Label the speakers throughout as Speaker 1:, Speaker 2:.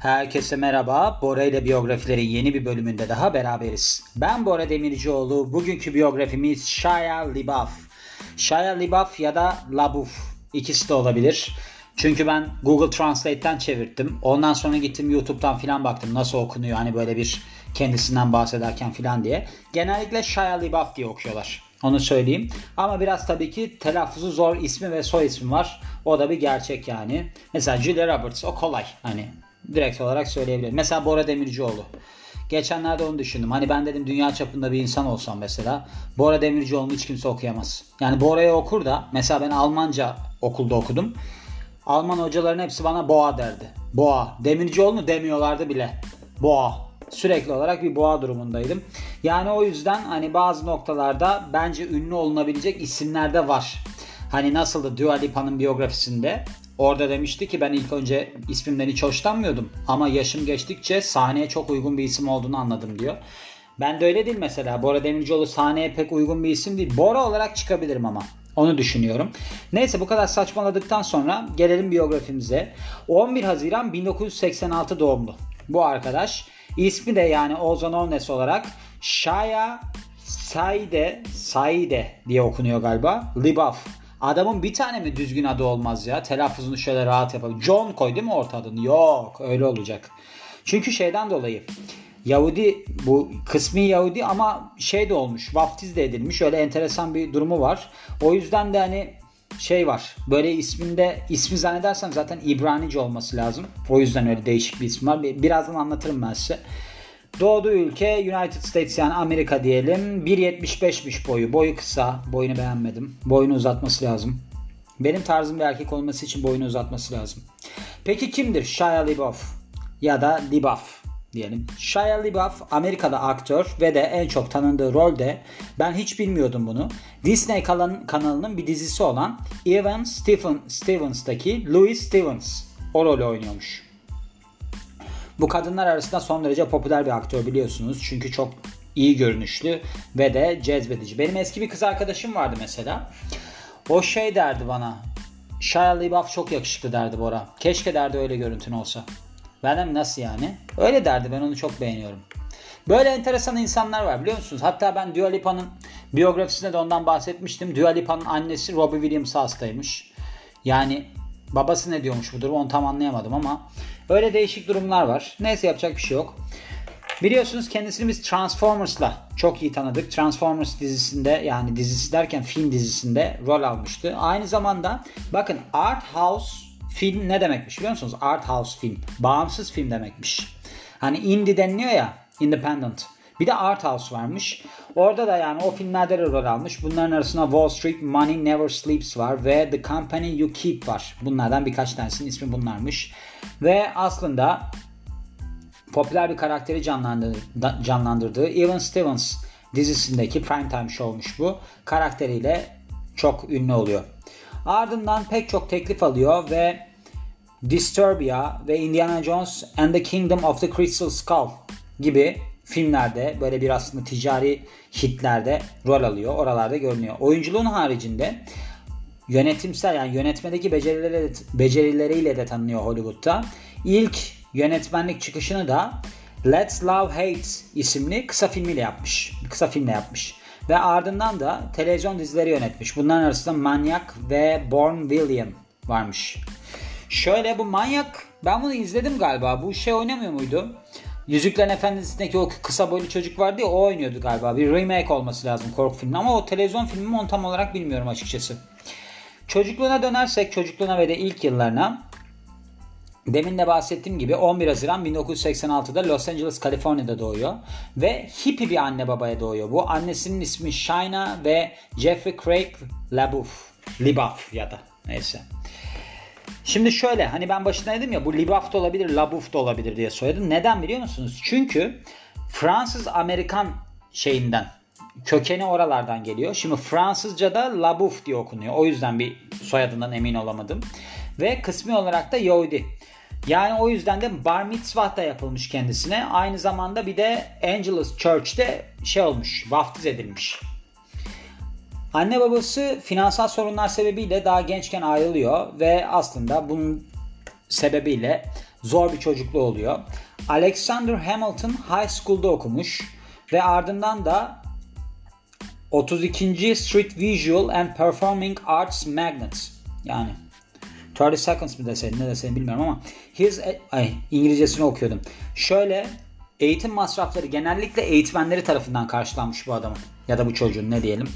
Speaker 1: Herkese merhaba. Bora ile biyografilerin yeni bir bölümünde daha beraberiz. Ben Bora Demircioğlu. Bugünkü biyografimiz Shia LaBeouf. Shia LaBeouf ya da LaBeouf. İkisi de olabilir. Çünkü ben Google Translate'ten çevirdim. Ondan sonra gittim YouTube'dan filan baktım nasıl okunuyor hani böyle bir kendisinden bahsederken filan diye. Genellikle Shia LaBeouf diye okuyorlar. Onu söyleyeyim. Ama biraz tabii ki telaffuzu zor ismi ve soy ismi var. O da bir gerçek yani. Mesela Julia Roberts o kolay. Hani direkt olarak söyleyebilirim. Mesela Bora Demircioğlu. Geçenlerde onu düşündüm. Hani ben dedim dünya çapında bir insan olsam mesela Bora Demircioğlu'nu hiç kimse okuyamaz. Yani Bora'yı okur da mesela ben Almanca okulda okudum. Alman hocaların hepsi bana boğa derdi. Boğa. Demircioğlu'nu demiyorlardı bile. Boğa. Sürekli olarak bir boğa durumundaydım. Yani o yüzden hani bazı noktalarda bence ünlü olunabilecek isimler de var. Hani nasıldı Dua Lipa'nın biyografisinde Orada demişti ki ben ilk önce ismimden hiç hoşlanmıyordum ama yaşım geçtikçe sahneye çok uygun bir isim olduğunu anladım diyor. Ben de öyle değil mesela. Bora Demircioğlu sahneye pek uygun bir isim değil. Bora olarak çıkabilirim ama. Onu düşünüyorum. Neyse bu kadar saçmaladıktan sonra gelelim biyografimize. 11 Haziran 1986 doğumlu. Bu arkadaş. İsmi de yani Ozan Ones olarak Shaya Saide Saide diye okunuyor galiba. Libaf Adamın bir tane mi düzgün adı olmaz ya? Telaffuzunu şöyle rahat yapalım. John koy değil mi orta adını? Yok öyle olacak. Çünkü şeyden dolayı Yahudi bu kısmi Yahudi ama şey de olmuş vaftiz de edilmiş öyle enteresan bir durumu var. O yüzden de hani şey var böyle isminde ismi zannedersem zaten İbranice olması lazım. O yüzden öyle değişik bir isim var. Birazdan anlatırım ben size. Doğduğu ülke United States yani Amerika diyelim. 1.75'miş boyu. Boyu kısa. Boyunu beğenmedim. Boyunu uzatması lazım. Benim tarzım bir erkek olması için boyunu uzatması lazım. Peki kimdir Shia LaBeouf ya da LaBeouf diyelim. Shia LaBeouf Amerika'da aktör ve de en çok tanındığı rolde ben hiç bilmiyordum bunu. Disney kanalının bir dizisi olan Evan Stephen, Stevens'taki Louis Stevens o rolü oynuyormuş. Bu kadınlar arasında son derece popüler bir aktör biliyorsunuz. Çünkü çok iyi görünüşlü ve de cezbedici. Benim eski bir kız arkadaşım vardı mesela. O şey derdi bana. Shia LaBeouf çok yakışıklı derdi Bora. Keşke derdi öyle görüntün olsa. Ben de nasıl yani? Öyle derdi ben onu çok beğeniyorum. Böyle enteresan insanlar var biliyor musunuz? Hatta ben Dua Lipa'nın biyografisinde de ondan bahsetmiştim. Dua Lipa'nın annesi Robbie Williams hastaymış. Yani babası ne diyormuş bu durum onu tam anlayamadım ama Öyle değişik durumlar var. Neyse yapacak bir şey yok. Biliyorsunuz kendisini biz Transformers'la çok iyi tanıdık. Transformers dizisinde yani dizisi derken film dizisinde rol almıştı. Aynı zamanda bakın Art House film ne demekmiş biliyor musunuz? Art House film. Bağımsız film demekmiş. Hani indie deniliyor ya independent. Bir de Art House varmış. Orada da yani o filmlerde de rol almış. Bunların arasında Wall Street, Money Never Sleeps var ve The Company You Keep var. Bunlardan birkaç tanesinin ismi bunlarmış. Ve aslında popüler bir karakteri canlandırdığı, canlandırdığı Evan Stevens dizisindeki Primetime Show'muş bu. Karakteriyle çok ünlü oluyor. Ardından pek çok teklif alıyor ve Disturbia ve Indiana Jones and the Kingdom of the Crystal Skull gibi filmlerde böyle bir aslında ticari hitlerde rol alıyor. Oralarda görünüyor. Oyunculuğun haricinde yönetimsel yani yönetmedeki becerileriyle, becerileriyle de tanınıyor Hollywood'da. İlk yönetmenlik çıkışını da Let's Love Hate isimli kısa filmiyle yapmış. Kısa filmle yapmış. Ve ardından da televizyon dizileri yönetmiş. Bunların arasında Manyak ve Born William varmış. Şöyle bu Manyak ben bunu izledim galiba. Bu şey oynamıyor muydu? Yüzüklerin Efendisi'ndeki o kısa boylu çocuk vardı ya o oynuyordu galiba. Bir remake olması lazım korku filmi ama o televizyon filmi mi onu tam olarak bilmiyorum açıkçası. Çocukluğuna dönersek çocukluğuna ve de ilk yıllarına Demin de bahsettiğim gibi 11 Haziran 1986'da Los Angeles, Kaliforniya'da doğuyor. Ve hippie bir anne babaya doğuyor. Bu annesinin ismi Shina ve Jeffrey Craig LaBeouf. Libauf ya da neyse. Şimdi şöyle hani ben başında dedim ya bu Libaf da olabilir, Labuf da olabilir diye söyledim. Neden biliyor musunuz? Çünkü Fransız Amerikan şeyinden kökeni oralardan geliyor. Şimdi Fransızca'da Labuf diye okunuyor. O yüzden bir soyadından emin olamadım. Ve kısmi olarak da Yahudi. Yani o yüzden de bar mitzvah da yapılmış kendisine. Aynı zamanda bir de Angelus Church'te şey olmuş, vaftiz edilmiş. Anne babası finansal sorunlar sebebiyle daha gençken ayrılıyor ve aslında bunun sebebiyle zor bir çocukluğu oluyor. Alexander Hamilton High School'da okumuş ve ardından da 32. Street Visual and Performing Arts Magnet yani 30 Seconds mı deseydin ne deseydin bilmiyorum ama his, ay, İngilizcesini okuyordum. Şöyle eğitim masrafları genellikle eğitmenleri tarafından karşılanmış bu adamın ya da bu çocuğun ne diyelim.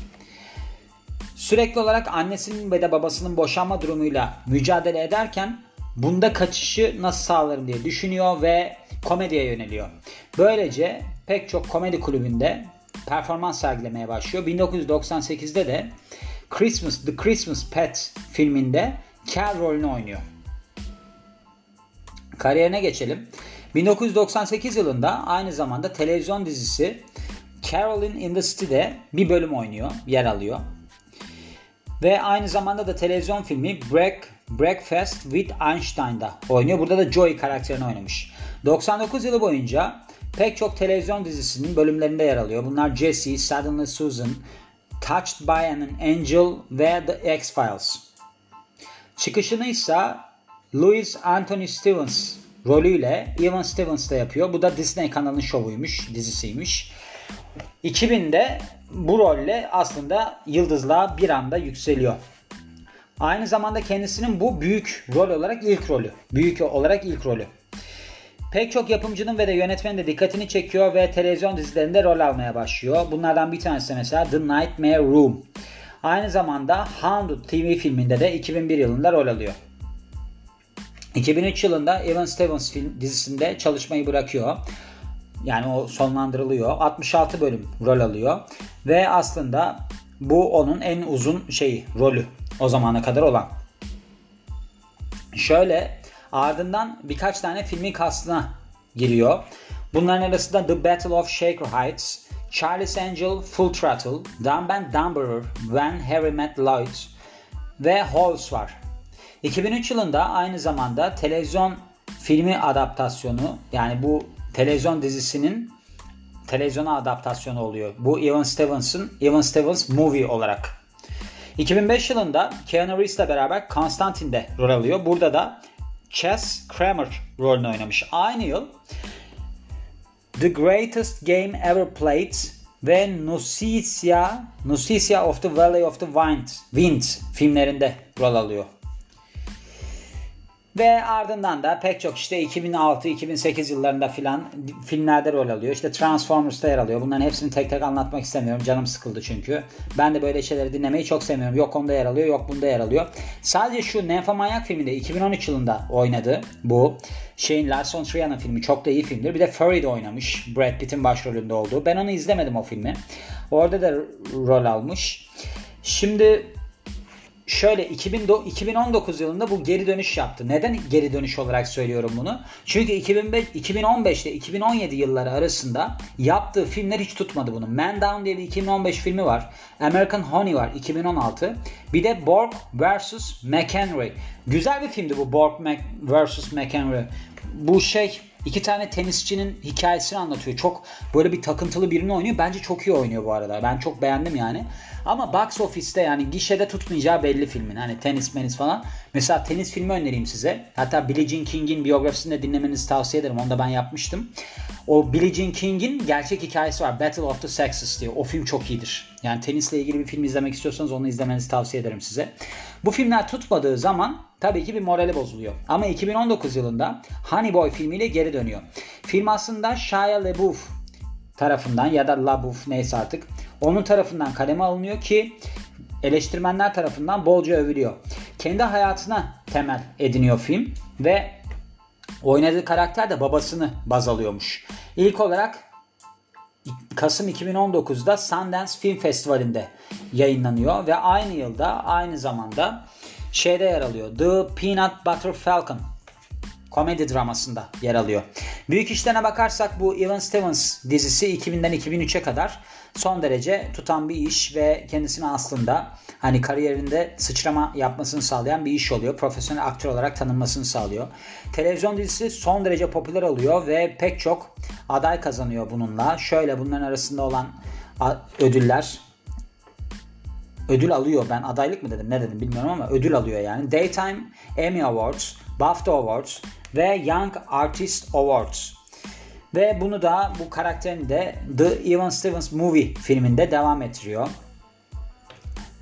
Speaker 1: Sürekli olarak annesinin ve de babasının boşanma durumuyla mücadele ederken bunda kaçışı nasıl sağlarım diye düşünüyor ve komediye yöneliyor. Böylece pek çok komedi kulübünde performans sergilemeye başlıyor. 1998'de de Christmas The Christmas Pet filminde Cal rolünü oynuyor. Kariyerine geçelim. 1998 yılında aynı zamanda televizyon dizisi Carolyn in the City'de bir bölüm oynuyor, yer alıyor. Ve aynı zamanda da televizyon filmi Break, Breakfast with Einstein'da oynuyor. Burada da Joey karakterini oynamış. 99 yılı boyunca pek çok televizyon dizisinin bölümlerinde yer alıyor. Bunlar Jesse, Suddenly Susan, Touched by an Angel ve The X-Files. Çıkışını ise Louis Anthony Stevens rolüyle Evan Stevens da yapıyor. Bu da Disney kanalının şovuymuş, dizisiymiş. 2000'de bu rolle aslında yıldızlığa bir anda yükseliyor. Aynı zamanda kendisinin bu büyük rol olarak ilk rolü. Büyük olarak ilk rolü. Pek çok yapımcının ve de yönetmenin de dikkatini çekiyor ve televizyon dizilerinde rol almaya başlıyor. Bunlardan bir tanesi mesela The Nightmare Room. Aynı zamanda Hound TV filminde de 2001 yılında rol alıyor. 2003 yılında Evan Stevens film dizisinde çalışmayı bırakıyor. Yani o sonlandırılıyor. 66 bölüm rol alıyor. Ve aslında bu onun en uzun şeyi, rolü o zamana kadar olan. Şöyle ardından birkaç tane filmin kastına giriyor. Bunların arasında The Battle of Shaker Heights, Charlie's Angel, Full Throttle, Dumb and Dumberer, When Harry Met Lloyd ve Halls var. 2003 yılında aynı zamanda televizyon filmi adaptasyonu yani bu televizyon dizisinin televizyona adaptasyonu oluyor. Bu Evan Stevens'ın Evan Stevens Movie olarak. 2005 yılında Keanu Reeves ile beraber Constantine'de rol alıyor. Burada da Chess Kramer rolünü oynamış. Aynı yıl The Greatest Game Ever Played ve Nausicaa, Nausicaa of the Valley of the Wind, Wind filmlerinde rol alıyor. Ve ardından da pek çok işte 2006-2008 yıllarında filan filmlerde rol alıyor. İşte Transformers'ta yer alıyor. Bunların hepsini tek tek anlatmak istemiyorum. Canım sıkıldı çünkü. Ben de böyle şeyleri dinlemeyi çok sevmiyorum. Yok onda yer alıyor, yok bunda yer alıyor. Sadece şu Nymphomaniac filminde 2013 yılında oynadı. Bu şeyin Lars von filmi çok da iyi filmdir. Bir de Furry'de oynamış. Brad Pitt'in başrolünde olduğu. Ben onu izlemedim o filmi. Orada da rol almış. Şimdi şöyle 2019 yılında bu geri dönüş yaptı. Neden geri dönüş olarak söylüyorum bunu? Çünkü 2005, 2015 ile 2017 yılları arasında yaptığı filmler hiç tutmadı bunu. Man Down diye bir 2015 filmi var. American Honey var 2016. Bir de Borg vs. McHenry. Güzel bir filmdi bu Borg vs. McHenry. Bu şey iki tane tenisçinin hikayesini anlatıyor. Çok böyle bir takıntılı birini oynuyor. Bence çok iyi oynuyor bu arada. Ben çok beğendim yani. Ama box office'te yani gişede tutmayacağı belli filmin. Hani tenis menis falan. Mesela tenis filmi önereyim size. Hatta Billie Jean King'in biyografisini de dinlemenizi tavsiye ederim. Onu da ben yapmıştım. O Billie Jean King'in gerçek hikayesi var. Battle of the Sexes diye. O film çok iyidir. Yani tenisle ilgili bir film izlemek istiyorsanız onu izlemenizi tavsiye ederim size. Bu filmler tutmadığı zaman tabii ki bir morali bozuluyor. Ama 2019 yılında Honey Boy filmiyle geri dönüyor. Film aslında Shia LaBeouf tarafından ya da LaBeouf neyse artık onun tarafından kaleme alınıyor ki eleştirmenler tarafından bolca övülüyor. Kendi hayatına temel ediniyor film ve oynadığı karakter de babasını baz alıyormuş. İlk olarak Kasım 2019'da Sundance Film Festivali'nde yayınlanıyor ve aynı yılda aynı zamanda şeyde yer alıyor. The Peanut Butter Falcon komedi dramasında yer alıyor. Büyük işlerine bakarsak bu Evan Stevens dizisi 2000'den 2003'e kadar son derece tutan bir iş ve kendisini aslında hani kariyerinde sıçrama yapmasını sağlayan bir iş oluyor. Profesyonel aktör olarak tanınmasını sağlıyor. Televizyon dizisi son derece popüler oluyor ve pek çok aday kazanıyor bununla. Şöyle bunların arasında olan ödüller ödül alıyor. Ben adaylık mı dedim ne dedim bilmiyorum ama ödül alıyor yani. Daytime Emmy Awards, BAFTA Awards ve Young Artist Awards. Ve bunu da bu karakterini de The Evan Stevens Movie filminde devam ettiriyor.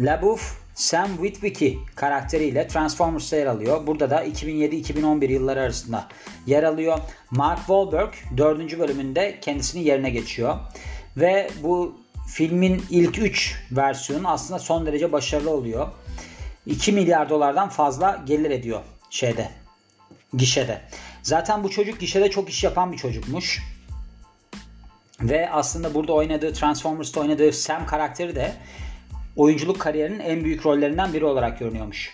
Speaker 1: LaBeouf Sam Witwicky karakteriyle Transformers'ta yer alıyor. Burada da 2007-2011 yılları arasında yer alıyor. Mark Wahlberg 4. bölümünde kendisinin yerine geçiyor. Ve bu filmin ilk 3 versiyonu aslında son derece başarılı oluyor. 2 milyar dolardan fazla gelir ediyor şeyde gişede. Zaten bu çocuk gişede çok iş yapan bir çocukmuş. Ve aslında burada oynadığı Transformers'ta oynadığı Sam karakteri de oyunculuk kariyerinin en büyük rollerinden biri olarak görünüyormuş.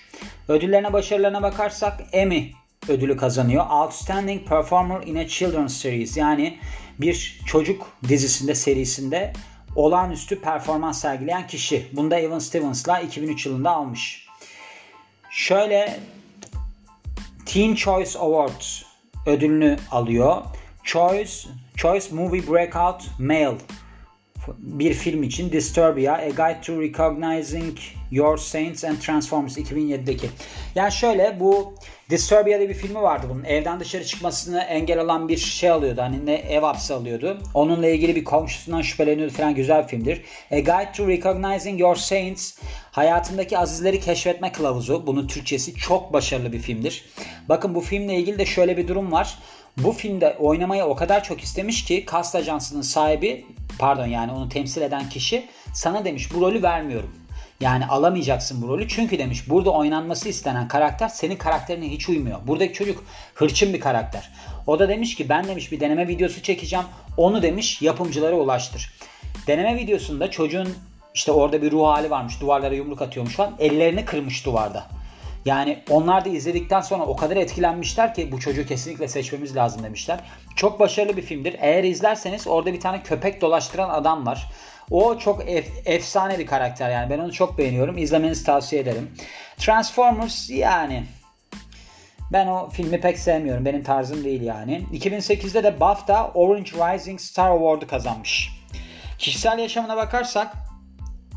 Speaker 1: Ödüllerine başarılarına bakarsak Emmy ödülü kazanıyor. Outstanding Performer in a Children's Series yani bir çocuk dizisinde serisinde olağanüstü performans sergileyen kişi. Bunda Evan Stevens'la 2003 yılında almış. Şöyle Teen Choice Awards ödülünü alıyor. Choice Choice Movie Breakout Male bir film için Disturbia, A Guide to Recognizing Your Saints and Transformers 2007'deki. Yani şöyle bu Disturbia diye bir filmi vardı bunun. Evden dışarı çıkmasını engel olan bir şey alıyordu. Hani ne ev hapsi alıyordu. Onunla ilgili bir komşusundan şüpheleniyordu falan güzel bir filmdir. A Guide to Recognizing Your Saints hayatındaki azizleri keşfetme kılavuzu. Bunun Türkçesi çok başarılı bir filmdir. Bakın bu filmle ilgili de şöyle bir durum var. Bu filmde oynamayı o kadar çok istemiş ki kast ajansının sahibi pardon yani onu temsil eden kişi sana demiş bu rolü vermiyorum. Yani alamayacaksın bu rolü çünkü demiş burada oynanması istenen karakter senin karakterine hiç uymuyor. Buradaki çocuk hırçın bir karakter. O da demiş ki ben demiş bir deneme videosu çekeceğim. Onu demiş yapımcılara ulaştır. Deneme videosunda çocuğun işte orada bir ruh hali varmış. Duvarlara yumruk atıyormuş falan. Ellerini kırmış duvarda. Yani onlar da izledikten sonra o kadar etkilenmişler ki bu çocuğu kesinlikle seçmemiz lazım demişler. Çok başarılı bir filmdir. Eğer izlerseniz orada bir tane köpek dolaştıran adam var. O çok ef- efsane bir karakter yani. Ben onu çok beğeniyorum. İzlemenizi tavsiye ederim. Transformers yani ben o filmi pek sevmiyorum. Benim tarzım değil yani. 2008'de de BAFTA Orange Rising Star Award'u kazanmış. Kişisel yaşamına bakarsak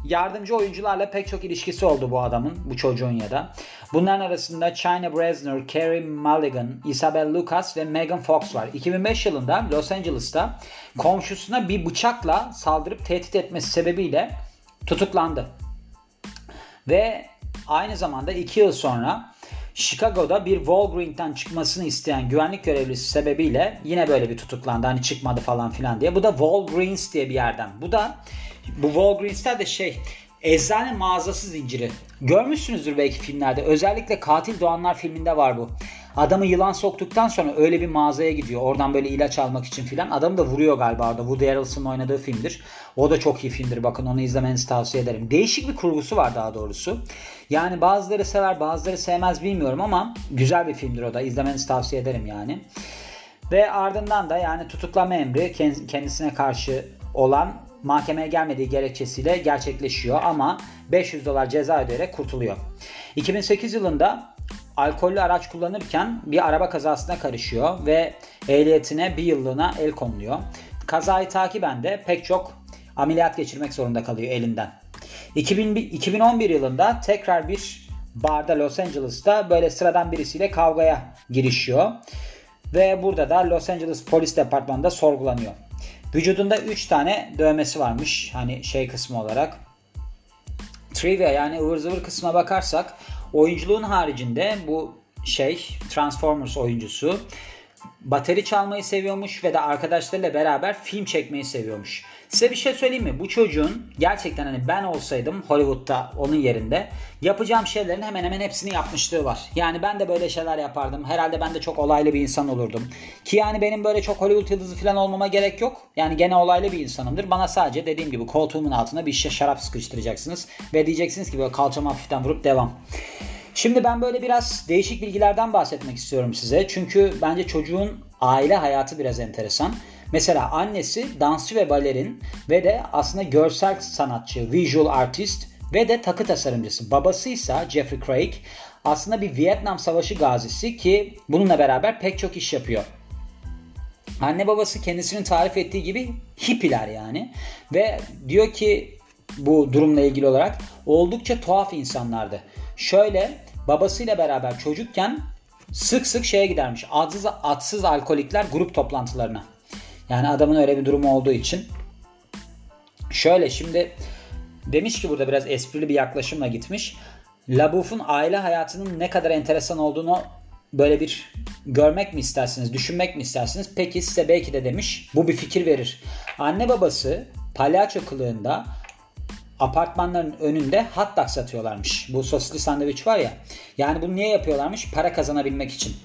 Speaker 1: yardımcı oyuncularla pek çok ilişkisi oldu bu adamın, bu çocuğun ya da. Bunların arasında China Brezner, Carey Mulligan, Isabel Lucas ve Megan Fox var. 2005 yılında Los Angeles'ta komşusuna bir bıçakla saldırıp tehdit etmesi sebebiyle tutuklandı. Ve aynı zamanda 2 yıl sonra Chicago'da bir Walgreens'ten çıkmasını isteyen güvenlik görevlisi sebebiyle yine böyle bir tutuklandı. Hani çıkmadı falan filan diye. Bu da Walgreens diye bir yerden. Bu da bu Walgreens'ler de şey eczane mağazası zinciri. Görmüşsünüzdür belki filmlerde. Özellikle Katil Doğanlar filminde var bu. Adamı yılan soktuktan sonra öyle bir mağazaya gidiyor. Oradan böyle ilaç almak için filan. Adamı da vuruyor galiba orada. Woody Harrelson'ın oynadığı filmdir. O da çok iyi filmdir. Bakın onu izlemenizi tavsiye ederim. Değişik bir kurgusu var daha doğrusu. Yani bazıları sever bazıları sevmez bilmiyorum ama güzel bir filmdir o da. İzlemenizi tavsiye ederim yani. Ve ardından da yani tutuklama emri kendisine karşı olan mahkemeye gelmediği gerekçesiyle gerçekleşiyor ama 500 dolar ceza ödeyerek kurtuluyor. 2008 yılında alkollü araç kullanırken bir araba kazasına karışıyor ve ehliyetine bir yıllığına el konuluyor. Kazayı takiben de pek çok ameliyat geçirmek zorunda kalıyor elinden. 2000, 2011 yılında tekrar bir barda Los Angeles'ta böyle sıradan birisiyle kavgaya girişiyor. Ve burada da Los Angeles Polis Departmanı'nda sorgulanıyor. Vücudunda 3 tane dövmesi varmış. Hani şey kısmı olarak. Trivia yani ıvır zıvır kısmına bakarsak oyunculuğun haricinde bu şey Transformers oyuncusu bateri çalmayı seviyormuş ve de arkadaşlarıyla beraber film çekmeyi seviyormuş. Size bir şey söyleyeyim mi? Bu çocuğun gerçekten hani ben olsaydım Hollywood'da onun yerinde yapacağım şeylerin hemen hemen hepsini yapmışlığı var. Yani ben de böyle şeyler yapardım. Herhalde ben de çok olaylı bir insan olurdum. Ki yani benim böyle çok Hollywood yıldızı falan olmama gerek yok. Yani gene olaylı bir insanımdır. Bana sadece dediğim gibi koltuğumun altına bir şişe şarap sıkıştıracaksınız. Ve diyeceksiniz ki böyle kalçamı hafiften vurup devam. Şimdi ben böyle biraz değişik bilgilerden bahsetmek istiyorum size. Çünkü bence çocuğun aile hayatı biraz enteresan. Mesela annesi dansçı ve balerin ve de aslında görsel sanatçı, visual artist ve de takı tasarımcısı. Babası ise Jeffrey Craig aslında bir Vietnam Savaşı gazisi ki bununla beraber pek çok iş yapıyor. Anne babası kendisinin tarif ettiği gibi hippiler yani. Ve diyor ki bu durumla ilgili olarak oldukça tuhaf insanlardı. Şöyle babasıyla beraber çocukken sık sık şeye gidermiş. Adsız, atsız alkolikler grup toplantılarına. Yani adamın öyle bir durumu olduğu için. Şöyle şimdi demiş ki burada biraz esprili bir yaklaşımla gitmiş. Labouf'un aile hayatının ne kadar enteresan olduğunu böyle bir görmek mi istersiniz, düşünmek mi istersiniz? Peki size belki de demiş bu bir fikir verir. Anne babası palyaço kılığında apartmanların önünde hot dog satıyorlarmış. Bu sosisli sandviç var ya. Yani bunu niye yapıyorlarmış? Para kazanabilmek için.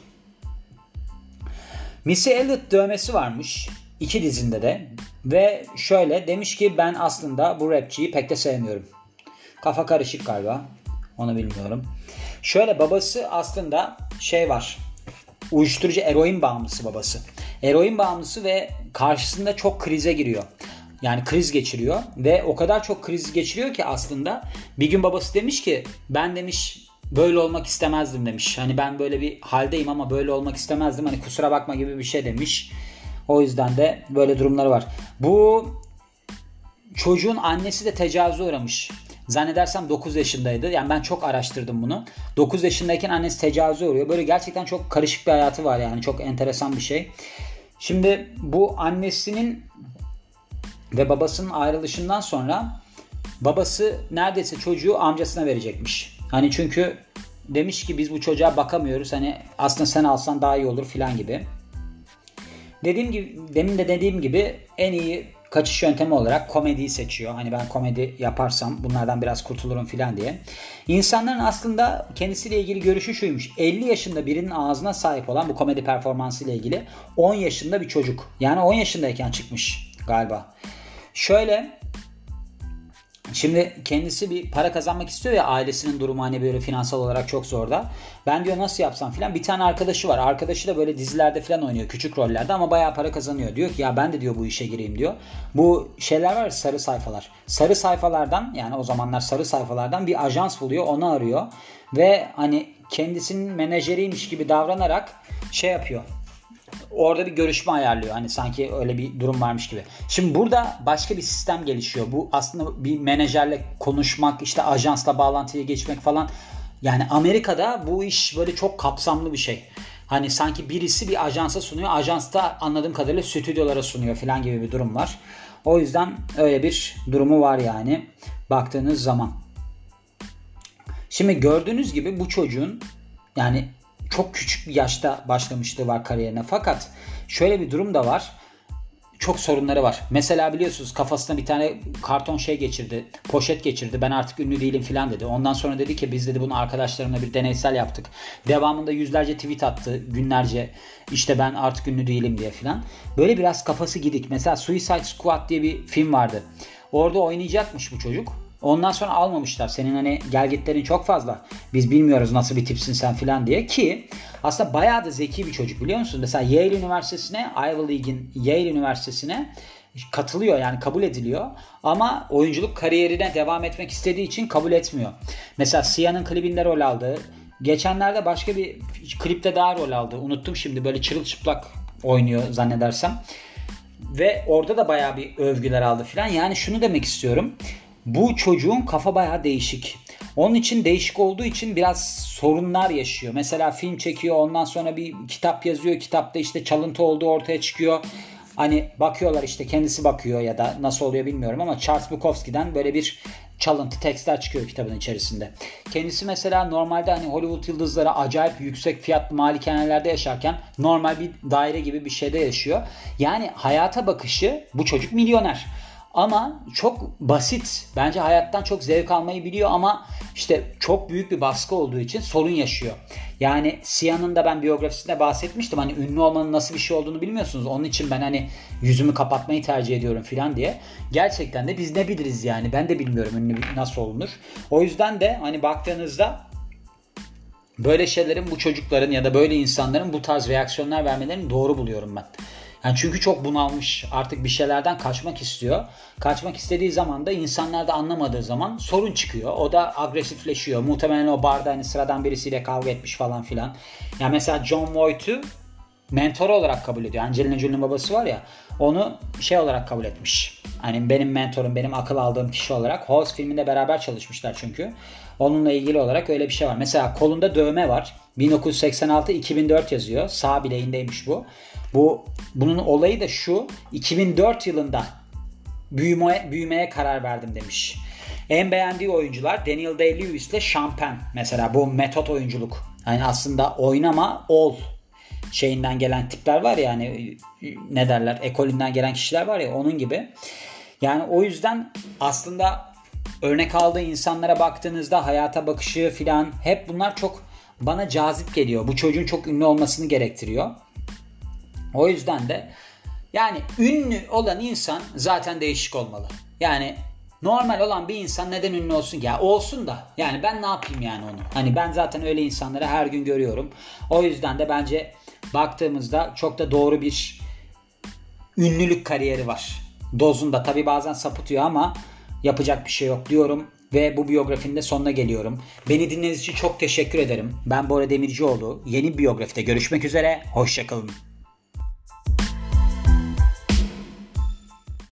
Speaker 1: Missy Elliott dövmesi varmış. İki dizinde de. Ve şöyle demiş ki ben aslında bu rapçiyi pek de sevmiyorum. Kafa karışık galiba. Onu bilmiyorum. Şöyle babası aslında şey var. Uyuşturucu eroin bağımlısı babası. Eroin bağımlısı ve karşısında çok krize giriyor. Yani kriz geçiriyor ve o kadar çok kriz geçiriyor ki aslında bir gün babası demiş ki ben demiş böyle olmak istemezdim demiş. Hani ben böyle bir haldeyim ama böyle olmak istemezdim. Hani kusura bakma gibi bir şey demiş. O yüzden de böyle durumları var. Bu çocuğun annesi de tecavüze uğramış. Zannedersem 9 yaşındaydı. Yani ben çok araştırdım bunu. 9 yaşındayken annesi tecavüze uğruyor. Böyle gerçekten çok karışık bir hayatı var yani. Çok enteresan bir şey. Şimdi bu annesinin ve babasının ayrılışından sonra babası neredeyse çocuğu amcasına verecekmiş. Hani çünkü demiş ki biz bu çocuğa bakamıyoruz. Hani aslında sen alsan daha iyi olur filan gibi. Dediğim gibi demin de dediğim gibi en iyi kaçış yöntemi olarak komediyi seçiyor. Hani ben komedi yaparsam bunlardan biraz kurtulurum filan diye. İnsanların aslında kendisiyle ilgili görüşü şuymuş. 50 yaşında birinin ağzına sahip olan bu komedi performansı ile ilgili 10 yaşında bir çocuk. Yani 10 yaşındayken çıkmış galiba. Şöyle Şimdi kendisi bir para kazanmak istiyor ya ailesinin durumu hani böyle finansal olarak çok zorda. Ben diyor nasıl yapsam filan. Bir tane arkadaşı var. Arkadaşı da böyle dizilerde filan oynuyor. Küçük rollerde ama bayağı para kazanıyor. Diyor ki ya ben de diyor bu işe gireyim diyor. Bu şeyler var sarı sayfalar. Sarı sayfalardan yani o zamanlar sarı sayfalardan bir ajans buluyor. Onu arıyor. Ve hani kendisinin menajeriymiş gibi davranarak şey yapıyor orada bir görüşme ayarlıyor. Hani sanki öyle bir durum varmış gibi. Şimdi burada başka bir sistem gelişiyor. Bu aslında bir menajerle konuşmak, işte ajansla bağlantıya geçmek falan. Yani Amerika'da bu iş böyle çok kapsamlı bir şey. Hani sanki birisi bir ajansa sunuyor. Ajans da anladığım kadarıyla stüdyolara sunuyor falan gibi bir durum var. O yüzden öyle bir durumu var yani baktığınız zaman. Şimdi gördüğünüz gibi bu çocuğun yani çok küçük bir yaşta başlamışlığı var kariyerine. Fakat şöyle bir durum da var. Çok sorunları var. Mesela biliyorsunuz kafasına bir tane karton şey geçirdi. Poşet geçirdi. Ben artık ünlü değilim filan dedi. Ondan sonra dedi ki biz dedi bunu arkadaşlarımla bir deneysel yaptık. Devamında yüzlerce tweet attı günlerce. İşte ben artık ünlü değilim diye filan. Böyle biraz kafası gidik. Mesela Suicide Squad diye bir film vardı. Orada oynayacakmış bu çocuk. Ondan sonra almamışlar. Senin hani gelgitlerin çok fazla. Biz bilmiyoruz nasıl bir tipsin sen filan diye ki aslında bayağı da zeki bir çocuk biliyor musun? Mesela Yale Üniversitesi'ne, Ivy League'in Yale Üniversitesi'ne katılıyor yani kabul ediliyor ama oyunculuk kariyerine devam etmek istediği için kabul etmiyor. Mesela Sia'nın klibinde rol aldı. Geçenlerde başka bir klipte daha rol aldı. Unuttum şimdi böyle çırılçıplak oynuyor zannedersem. Ve orada da bayağı bir övgüler aldı filan. Yani şunu demek istiyorum bu çocuğun kafa bayağı değişik. Onun için değişik olduğu için biraz sorunlar yaşıyor. Mesela film çekiyor ondan sonra bir kitap yazıyor. Kitapta işte çalıntı olduğu ortaya çıkıyor. Hani bakıyorlar işte kendisi bakıyor ya da nasıl oluyor bilmiyorum ama Charles Bukowski'den böyle bir çalıntı tekstler çıkıyor kitabın içerisinde. Kendisi mesela normalde hani Hollywood yıldızları acayip yüksek fiyatlı malikanelerde yaşarken normal bir daire gibi bir şeyde yaşıyor. Yani hayata bakışı bu çocuk milyoner. Ama çok basit. Bence hayattan çok zevk almayı biliyor ama işte çok büyük bir baskı olduğu için sorun yaşıyor. Yani Sia'nın da ben biyografisinde bahsetmiştim. Hani ünlü olmanın nasıl bir şey olduğunu bilmiyorsunuz. Onun için ben hani yüzümü kapatmayı tercih ediyorum filan diye. Gerçekten de biz ne biliriz yani. Ben de bilmiyorum ünlü nasıl olunur. O yüzden de hani baktığınızda böyle şeylerin bu çocukların ya da böyle insanların bu tarz reaksiyonlar vermelerini doğru buluyorum ben. Yani çünkü çok bunalmış. Artık bir şeylerden kaçmak istiyor. Kaçmak istediği zaman da insanlar da anlamadığı zaman sorun çıkıyor. O da agresifleşiyor. Muhtemelen o barda hani sıradan birisiyle kavga etmiş falan filan. Yani mesela John Voight'u mentor olarak kabul ediyor. Angelina Jolie'nin babası var ya onu şey olarak kabul etmiş. Hani benim mentorum, benim akıl aldığım kişi olarak. Host filminde beraber çalışmışlar çünkü. Onunla ilgili olarak öyle bir şey var. Mesela kolunda dövme var. 1986-2004 yazıyor. Sağ bileğindeymiş bu. Bu bunun olayı da şu. 2004 yılında büyümeye, büyümeye karar verdim demiş. En beğendiği oyuncular Daniel Day-Lewis ile Champagne. Mesela bu metot oyunculuk. Yani aslında oynama ol şeyinden gelen tipler var ya hani ne derler ekolünden gelen kişiler var ya onun gibi. Yani o yüzden aslında örnek aldığı insanlara baktığınızda hayata bakışı filan hep bunlar çok bana cazip geliyor. Bu çocuğun çok ünlü olmasını gerektiriyor. O yüzden de yani ünlü olan insan zaten değişik olmalı. Yani normal olan bir insan neden ünlü olsun? Ya olsun da yani ben ne yapayım yani onu? Hani ben zaten öyle insanları her gün görüyorum. O yüzden de bence baktığımızda çok da doğru bir ünlülük kariyeri var. Dozunda tabi bazen sapıtıyor ama yapacak bir şey yok diyorum ve bu biyografinin de sonuna geliyorum. Beni dinlediğiniz için çok teşekkür ederim. Ben Bora Demircioğlu. Yeni biyografide görüşmek üzere. Hoşçakalın.